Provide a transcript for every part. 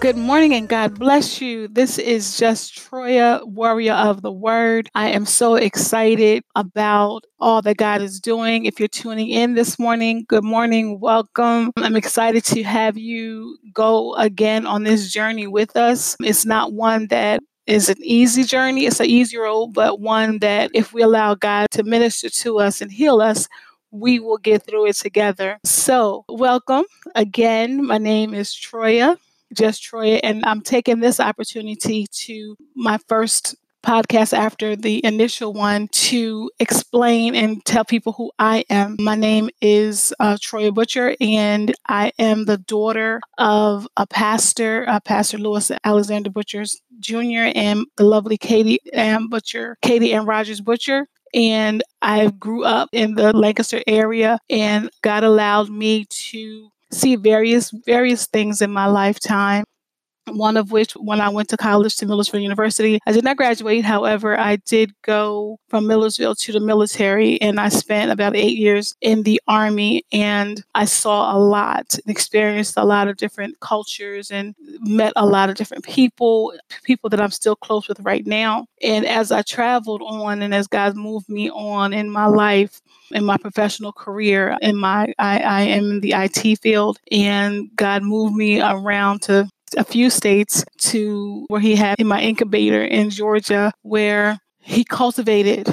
Good morning and God bless you. This is just Troya, warrior of the word. I am so excited about all that God is doing. If you're tuning in this morning, good morning, welcome. I'm excited to have you go again on this journey with us. It's not one that is an easy journey, it's an easy road, but one that if we allow God to minister to us and heal us, we will get through it together. So, welcome again. My name is Troya just Troy, and I'm taking this opportunity to my first podcast after the initial one to explain and tell people who I am. My name is uh, Troy Butcher, and I am the daughter of a pastor, uh, Pastor Lewis Alexander Butcher Jr., and the lovely Katie Ann Butcher, Katie Ann Rogers Butcher. And I grew up in the Lancaster area, and God allowed me to see various various things in my lifetime one of which when I went to college to Millersville University. I did not graduate. However, I did go from Millersville to the military and I spent about eight years in the Army and I saw a lot and experienced a lot of different cultures and met a lot of different people, people that I'm still close with right now. And as I traveled on and as God moved me on in my life, in my professional career in my I, I am in the IT field and God moved me around to a few states to where he had in my incubator in Georgia, where he cultivated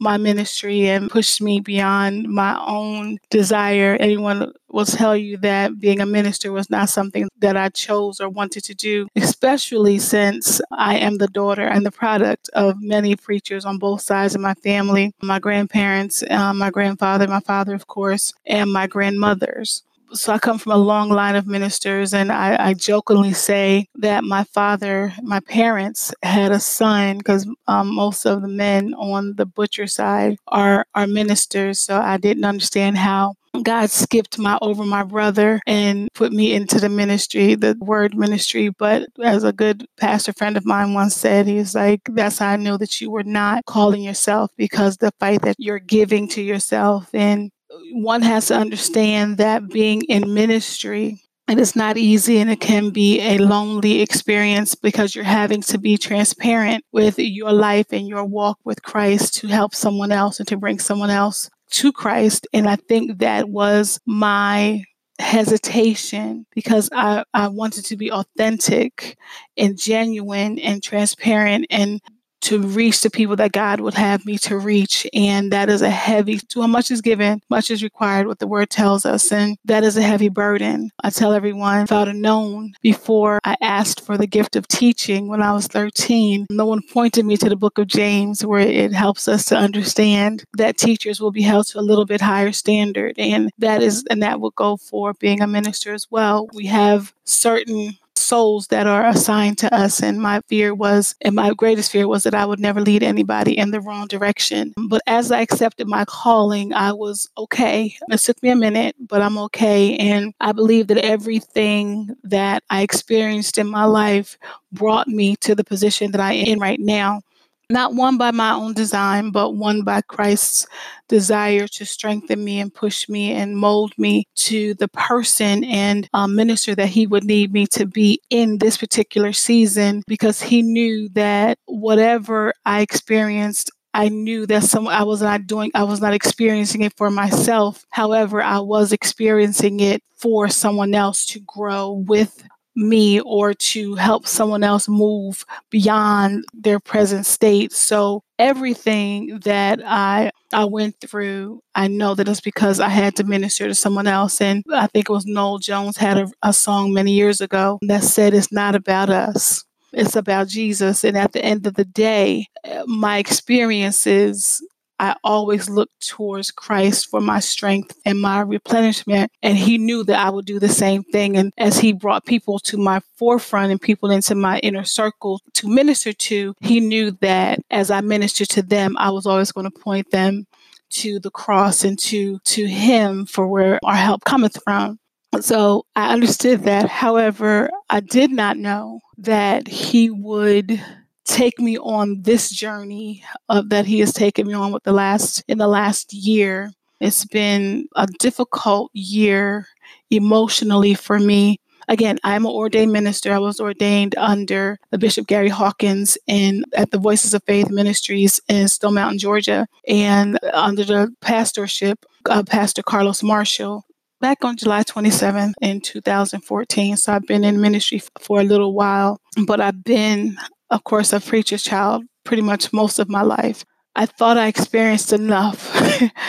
my ministry and pushed me beyond my own desire. Anyone will tell you that being a minister was not something that I chose or wanted to do, especially since I am the daughter and the product of many preachers on both sides of my family my grandparents, uh, my grandfather, my father, of course, and my grandmothers so I come from a long line of ministers, and I, I jokingly say that my father, my parents had a son because um, most of the men on the butcher side are are ministers. So I didn't understand how God skipped my over my brother and put me into the ministry, the word ministry. But as a good pastor friend of mine once said, he's like, that's how I know that you were not calling yourself because the fight that you're giving to yourself and one has to understand that being in ministry and it is not easy and it can be a lonely experience because you're having to be transparent with your life and your walk with Christ to help someone else and to bring someone else to Christ. And I think that was my hesitation because I, I wanted to be authentic and genuine and transparent and to reach the people that God would have me to reach. And that is a heavy, to how much is given, much is required, what the word tells us. And that is a heavy burden. I tell everyone, if I would have known before I asked for the gift of teaching when I was 13, no one pointed me to the book of James where it helps us to understand that teachers will be held to a little bit higher standard. And that is, and that will go for being a minister as well. We have certain souls that are assigned to us. And my fear was, and my greatest fear was that I would never lead anybody in the wrong direction. But as I accepted my calling, I was okay. It took me a minute, but I'm okay. And I believe that everything that I experienced in my life brought me to the position that I am in right now not one by my own design, but one by Christ's desire to strengthen me and push me and mold me to the person and uh, minister that He would need me to be in this particular season because He knew that whatever I experienced, I knew that some I was not doing I was not experiencing it for myself. However, I was experiencing it for someone else to grow with me or to help someone else move beyond their present state. So everything that I I went through, I know that it's because I had to minister to someone else. And I think it was Noel Jones had a, a song many years ago that said it's not about us. It's about Jesus. And at the end of the day, my experiences I always looked towards Christ for my strength and my replenishment. And he knew that I would do the same thing. And as he brought people to my forefront and people into my inner circle to minister to, he knew that as I ministered to them, I was always going to point them to the cross and to to him for where our help cometh from. So I understood that. However, I did not know that he would take me on this journey of that he has taken me on with the last in the last year. It's been a difficult year emotionally for me. again, I'm an ordained minister. I was ordained under the Bishop Gary Hawkins in at the Voices of Faith Ministries in Stone Mountain, Georgia, and under the pastorship of Pastor Carlos Marshall back on July 27th in 2014. So I've been in ministry for a little while, but I've been, of course, a preacher's child pretty much most of my life. I thought I experienced enough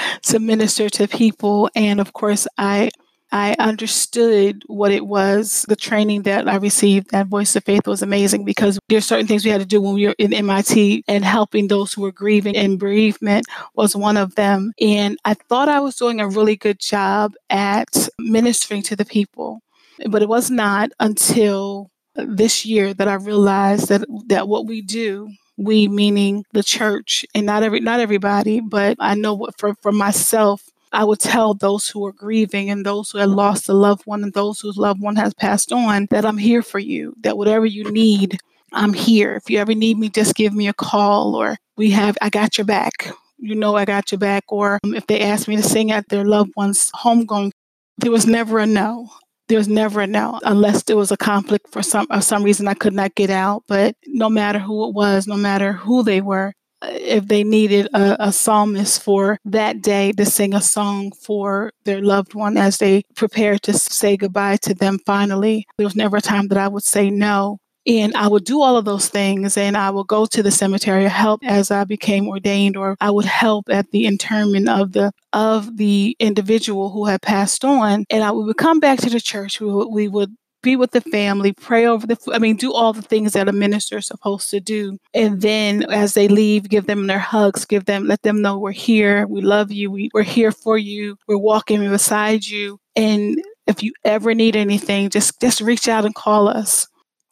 to minister to people. And of course, I I understood what it was. The training that I received at Voice of Faith was amazing because there's certain things we had to do when we were in MIT and helping those who were grieving and bereavement was one of them. And I thought I was doing a really good job at ministering to the people, but it was not until this year that I realized that that what we do we meaning the church and not every not everybody but i know what for for myself I would tell those who are grieving and those who have lost a loved one and those whose loved one has passed on that I'm here for you, that whatever you need, I'm here. If you ever need me, just give me a call or we have, I got your back. You know, I got your back. Or um, if they ask me to sing at their loved one's homegoing, there was never a no. There was never a no, unless there was a conflict for some for some reason I could not get out. But no matter who it was, no matter who they were, uh, if they needed a, a, psalmist for that day to sing a song for their loved one as they prepared to say goodbye to them finally. There was never a time that I would say no. And I would do all of those things and I would go to the cemetery help as I became ordained or I would help at the interment of the of the individual who had passed on and I would come back to the church we would, we would be with the family, pray over the, I mean, do all the things that a minister is supposed to do. And then as they leave, give them their hugs, give them, let them know we're here, we love you, we, we're here for you, we're walking beside you. And if you ever need anything, just, just reach out and call us.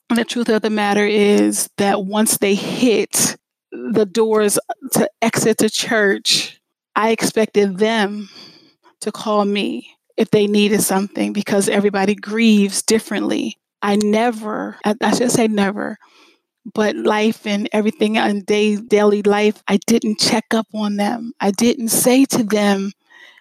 And the truth of the matter is that once they hit the doors to exit the church, I expected them to call me if they needed something because everybody grieves differently. I never, I, should say never, but life and everything in day, daily life, I didn't check up on them. I didn't say to them,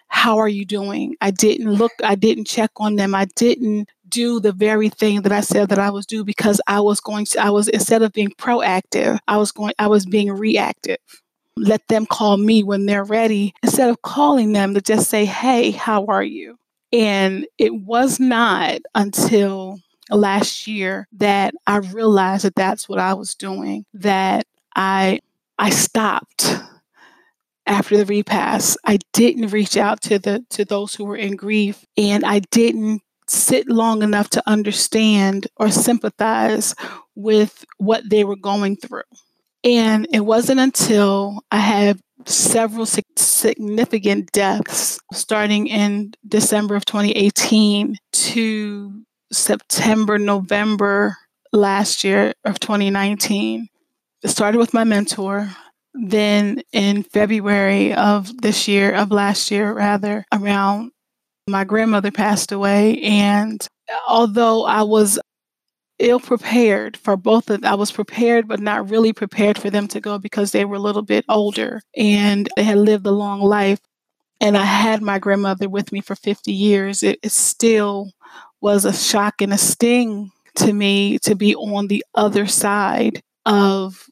How are you doing? I didn't look, I didn't check on them. I didn't do the very thing that I said that I was do because I was going to, I was, instead of being proactive, I was going, I was being reactive let them call me when they're ready instead of calling them to just say, Hey, how are you? And it was not until last year that I realized that that's what I was doing, that I I stopped after the repast. I didn't reach out to the to those who were in grief and I didn't sit long enough to understand or sympathize with what they were going through. And it wasn't until I had several significant deaths starting in December of 2018 to September, November last year of 2019. It started with my mentor. Then in February of this year, of last year rather, around my grandmother passed away. And although I was ill prepared for both of I was prepared but not really prepared for them to go because they were a little bit older and they had lived a long life and I had my grandmother with me for 50 years it, it still was a shock and a sting to me to be on the other side of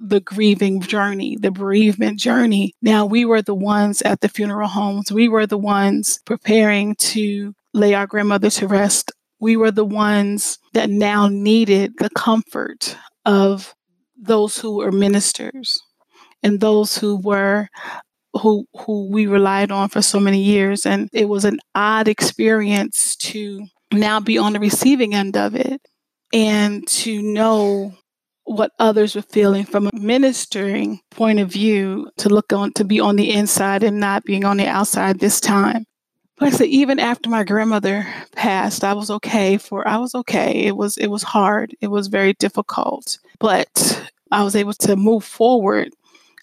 the grieving journey, the bereavement journey. Now, we were the ones at the funeral homes. We were the ones preparing to lay our grandmother to rest we were the ones that now needed the comfort of those who were ministers and those who were who who we relied on for so many years and it was an odd experience to now be on the receiving end of it and to know what others were feeling from a ministering point of view to look on to be on the inside and not being on the outside this time like I said, even after my grandmother passed, I was okay for I was okay. It was it was hard. It was very difficult. But I was able to move forward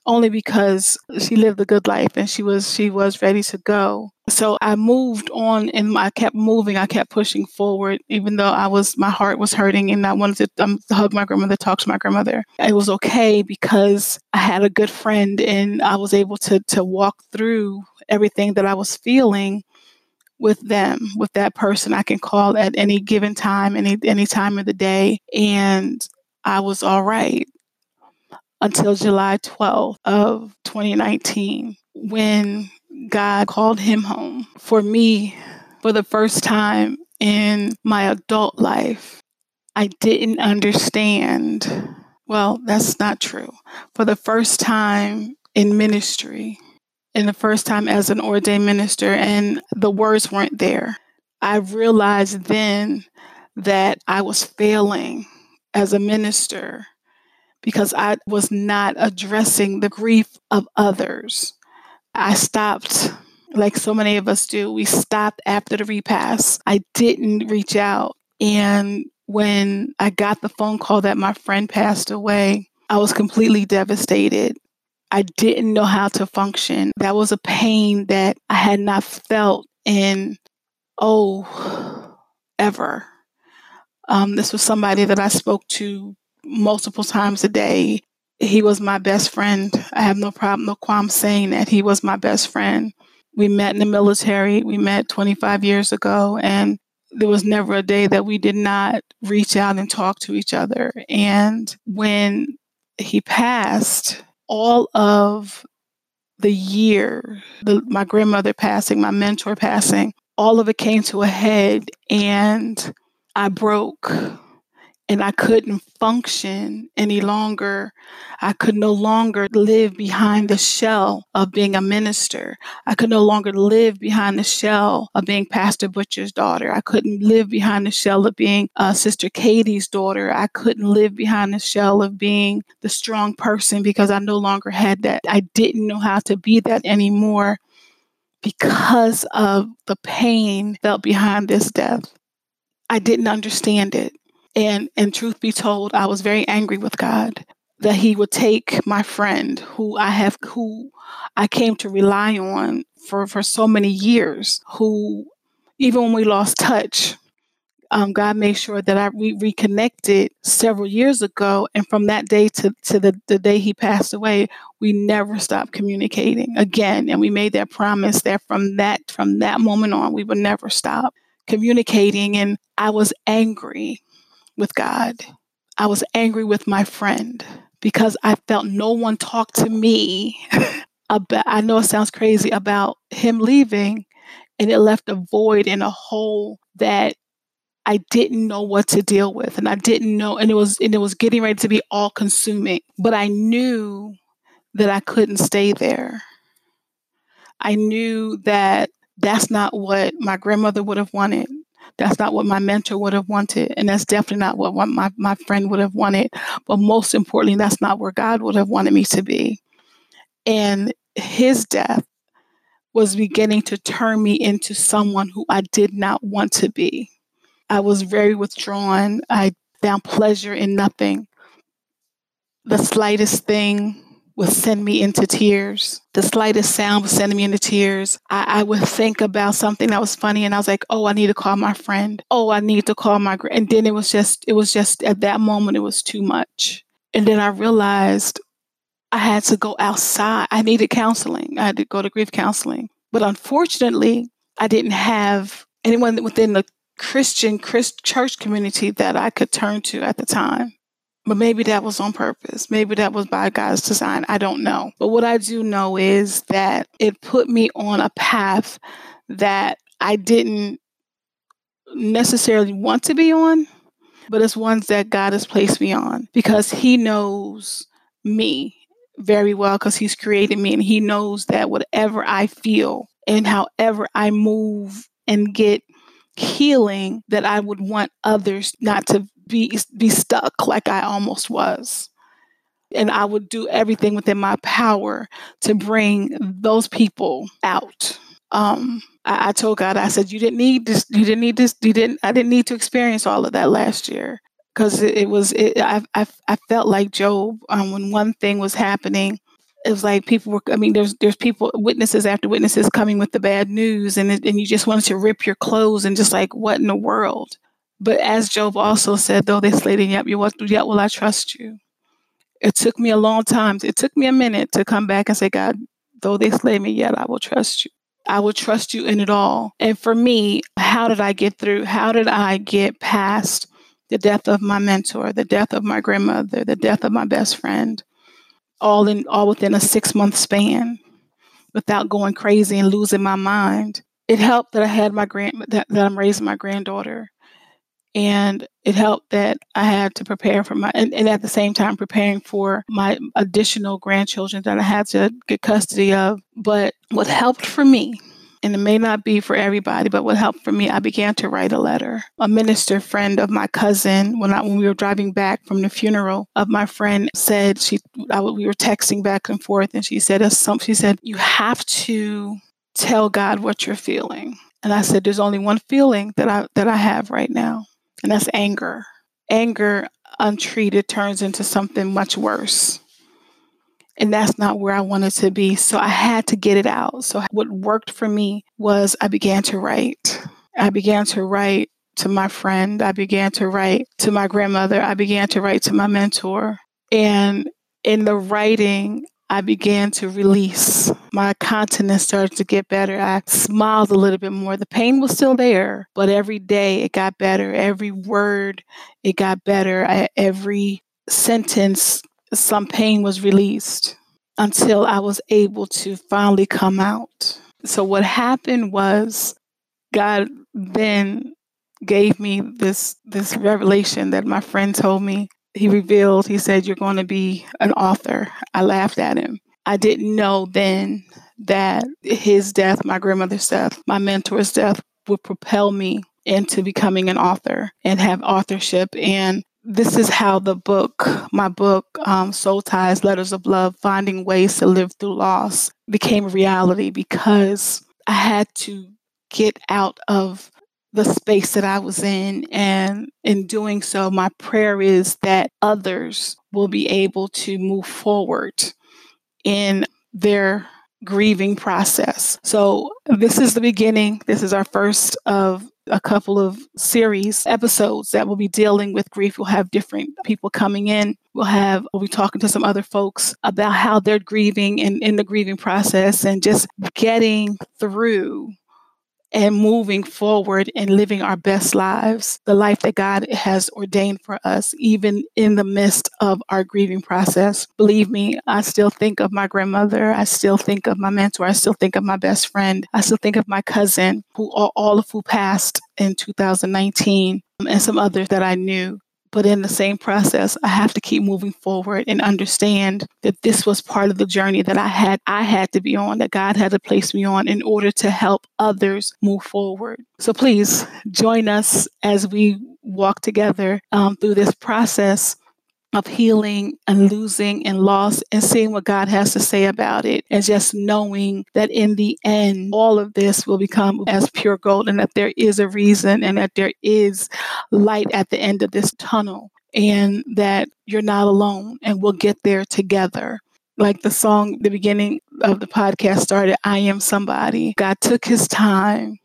only because she lived a good life and she was she was ready to go. So I moved on and I kept moving. I kept pushing forward, even though I was my heart was hurting and I wanted to, um, hug my grandmother, talk to my grandmother. It was okay because I had a good friend and I was able to to walk through everything that I was feeling with them, with that person I can call at any given time, any any time of the day. And I was all right until July 12th of 2019 when God called him home. For me, for the first time in my adult life, I didn't understand. Well, that's not true. For the first time in ministry, and the first time as an ordained minister, and the words weren't there. I realized then that I was failing as a minister because I was not addressing the grief of others. I stopped, like so many of us do, we stopped after the repast. I didn't reach out. And when I got the phone call that my friend passed away, I was completely devastated. I didn't know how to function. That was a pain that I had not felt in, oh, ever. Um, this was somebody that I spoke to multiple times a day. He was my best friend. I have no problem, no qualm saying that he was my best friend. We met in the military. We met 25 years ago, and there was never a day that we did not reach out and talk to each other. And when he passed, all of the year, the, my grandmother passing, my mentor passing, all of it came to a head and I broke and I couldn't function any longer. I could no longer live behind the shell of being a minister. I could no longer live behind the shell of being Pastor Butcher's daughter. I couldn't live behind the shell of being uh, Sister Katie's daughter. I couldn't live behind the shell of being the strong person because I no longer had that. I didn't know how to be that anymore because of the pain felt behind this death. I didn't understand it. And and truth be told, I was very angry with God that he would take my friend who I have who I came to rely on for for so many years, who even when we lost touch, um, God made sure that I we reconnected several years ago, and from that day to, to the, the day he passed away, we never stopped communicating again. And we made that promise that from that from that moment on, we would never stop communicating. And I was angry with God. I was angry with my friend because I felt no one talked to me about, I know it sounds crazy, about him leaving. And it left a void and a hole that I didn't know what to deal with. And I didn't know, and it was, and it was getting ready to be all consuming. But I knew that I couldn't stay there. I knew that that's not what my grandmother would have wanted. That's not what my mentor would have wanted. And that's definitely not what my, my friend would have wanted. But most importantly, that's not where God would have wanted me to be. And his death was beginning to turn me into someone who I did not want to be. I was very withdrawn. I found pleasure in nothing. The slightest thing would send me into tears. The slightest sound would send me into tears. I, I, would think about something that was funny and I was like, oh, I need to call my friend. Oh, I need to call my, and then it was just, it was just at that moment, it was too much. And then I realized I had to go outside. I needed counseling. I had to go to grief counseling. But unfortunately, I didn't have anyone within the Christian Christ church community that I could turn to at the time. But maybe that was on purpose. Maybe that was by God's design. I don't know. But what I do know is that it put me on a path that I didn't necessarily want to be on, but it's ones that God has placed me on because He knows me very well because He's created me and He knows that whatever I feel and however I move and get healing, that I would want others not to be be stuck like I almost was. And I would do everything within my power to bring those people out. Um, I, I told God, I said, "You didn't need this. You didn't need this. You didn't. I didn't need to experience all of that last year because it, it, was. It, I, I I felt like Job um, when one thing was happening it was like people were i mean there's there's people witnesses after witnesses coming with the bad news and and you just wanted to rip your clothes and just like what in the world but as Job also said, though they slay me, yet, yet will I trust you. It took me a long time. It took me a minute to come back and say, God, though they slay me, yet I will trust you. I will trust you in it all. And for me, how did I get through? How did I get past the death of my mentor, the death of my grandmother, the death of my best friend, all in all within a six month span without going crazy and losing my mind. It helped that I had my grand that, that I'm raising my granddaughter. And it helped that I had to prepare for my and, and at the same time preparing for my additional grandchildren that I had to get custody of. But what helped for me and it may not be for everybody, but what helped for me, I began to write a letter. A minister friend of my cousin, when I, when we were driving back from the funeral of my friend, said she I, we were texting back and forth, and she said some, she said you have to tell God what you're feeling. And I said, there's only one feeling that I that I have right now, and that's anger. Anger untreated turns into something much worse. And that's not where I wanted to be. So I had to get it out. So what worked for me was I began to write. I began to write to my friend. I began to write to my grandmother. I began to write to my mentor. And in the writing, I began to release. My continence started to get better. I smiled a little bit more. The pain was still there, but every day it got better. Every word, it got better. I, every sentence some pain was released until I was able to finally come out. So, what happened was God then gave me this this revelation that my friend told me. He revealed, he said, You're going to be an author. I laughed at him. I didn't know then that his death, my grandmother's death, my mentor's death would propel me into becoming an author and have authorship. And this is how the book, my book, um, Soul Ties Letters of Love Finding Ways to Live Through Loss, became a reality because I had to get out of the space that I was in. And in doing so, my prayer is that others will be able to move forward in their grieving process. So, this is the beginning. This is our first of a couple of series episodes that will be dealing with grief. We'll have different people coming in. We'll have, we'll be talking to some other folks about how they're grieving and in the grieving process and just getting through and moving forward and living our best lives, the life that God has ordained for us, even in the midst of our grieving process. Believe me, I still think of my grandmother. I still think of my mentor. I still think of my best friend. I still think of my cousin, who all of who passed in 2019, um, and some others that I knew. But in the same process, I have to keep moving forward and understand that this was part of the journey that I had I had to be on, that God had to place me on in order to help others move forward. So please join us as we walk together um, through this process of healing and losing and loss and seeing what God has to say about it and just knowing that in the end all of this will become as pure gold and that there is a reason and that there is light at the end of this tunnel and that you're not alone and we'll get there together. Like the song the beginning of the podcast started i am somebody. God took his time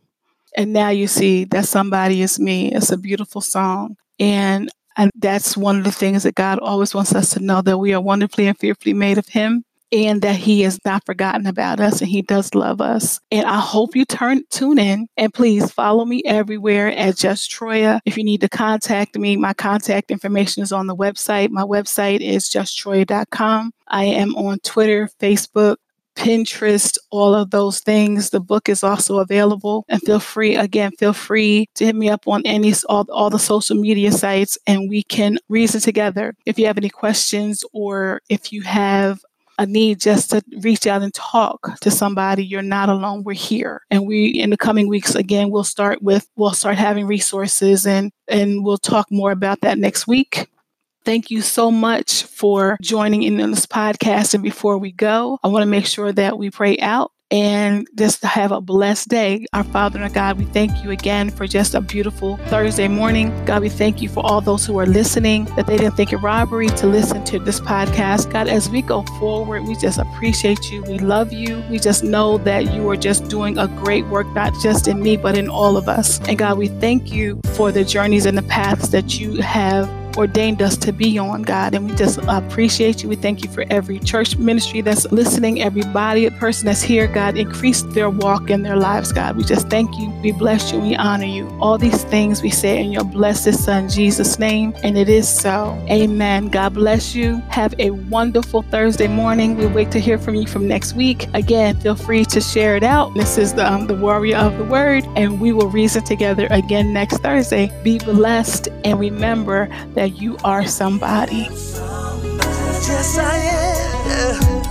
and now you see that somebody is me. It's a beautiful song. And and that's one of the things that God always wants us to know that we are wonderfully and fearfully made of Him and that he has not forgotten about us and he does love us. And I hope you turn tune in and please follow me everywhere at Just Troya. If you need to contact me, my contact information is on the website. My website is justtroya.com. I am on Twitter, Facebook, Pinterest, all of those things. The book is also available. And feel free, again, feel free to hit me up on any all, all the social media sites and we can reason together. If you have any questions or if you have a need just to reach out and talk to somebody, you're not alone. We're here. And we in the coming weeks again we'll start with we'll start having resources and and we'll talk more about that next week. Thank you so much for joining in on this podcast. And before we go, I want to make sure that we pray out and just have a blessed day. Our Father and God, we thank you again for just a beautiful Thursday morning. God, we thank you for all those who are listening, that they didn't think it robbery to listen to this podcast. God, as we go forward, we just appreciate you. We love you. We just know that you are just doing a great work, not just in me, but in all of us. And God, we thank you for the journeys and the paths that you have ordained us to be on, God. And we just appreciate you. We thank you for every church ministry that's listening, everybody, person that's here, God. Increase their walk in their lives, God. We just thank you. We bless you. We honor you. All these things we say in your blessed Son, Jesus' name. And it is so. Amen. God bless you. Have a wonderful Thursday morning. We wait to hear from you from next week. Again, feel free to share it out. This is the, um, the Warrior of the Word, and we will reason together again next Thursday. Be blessed and remember that you are somebody. Yes, I am.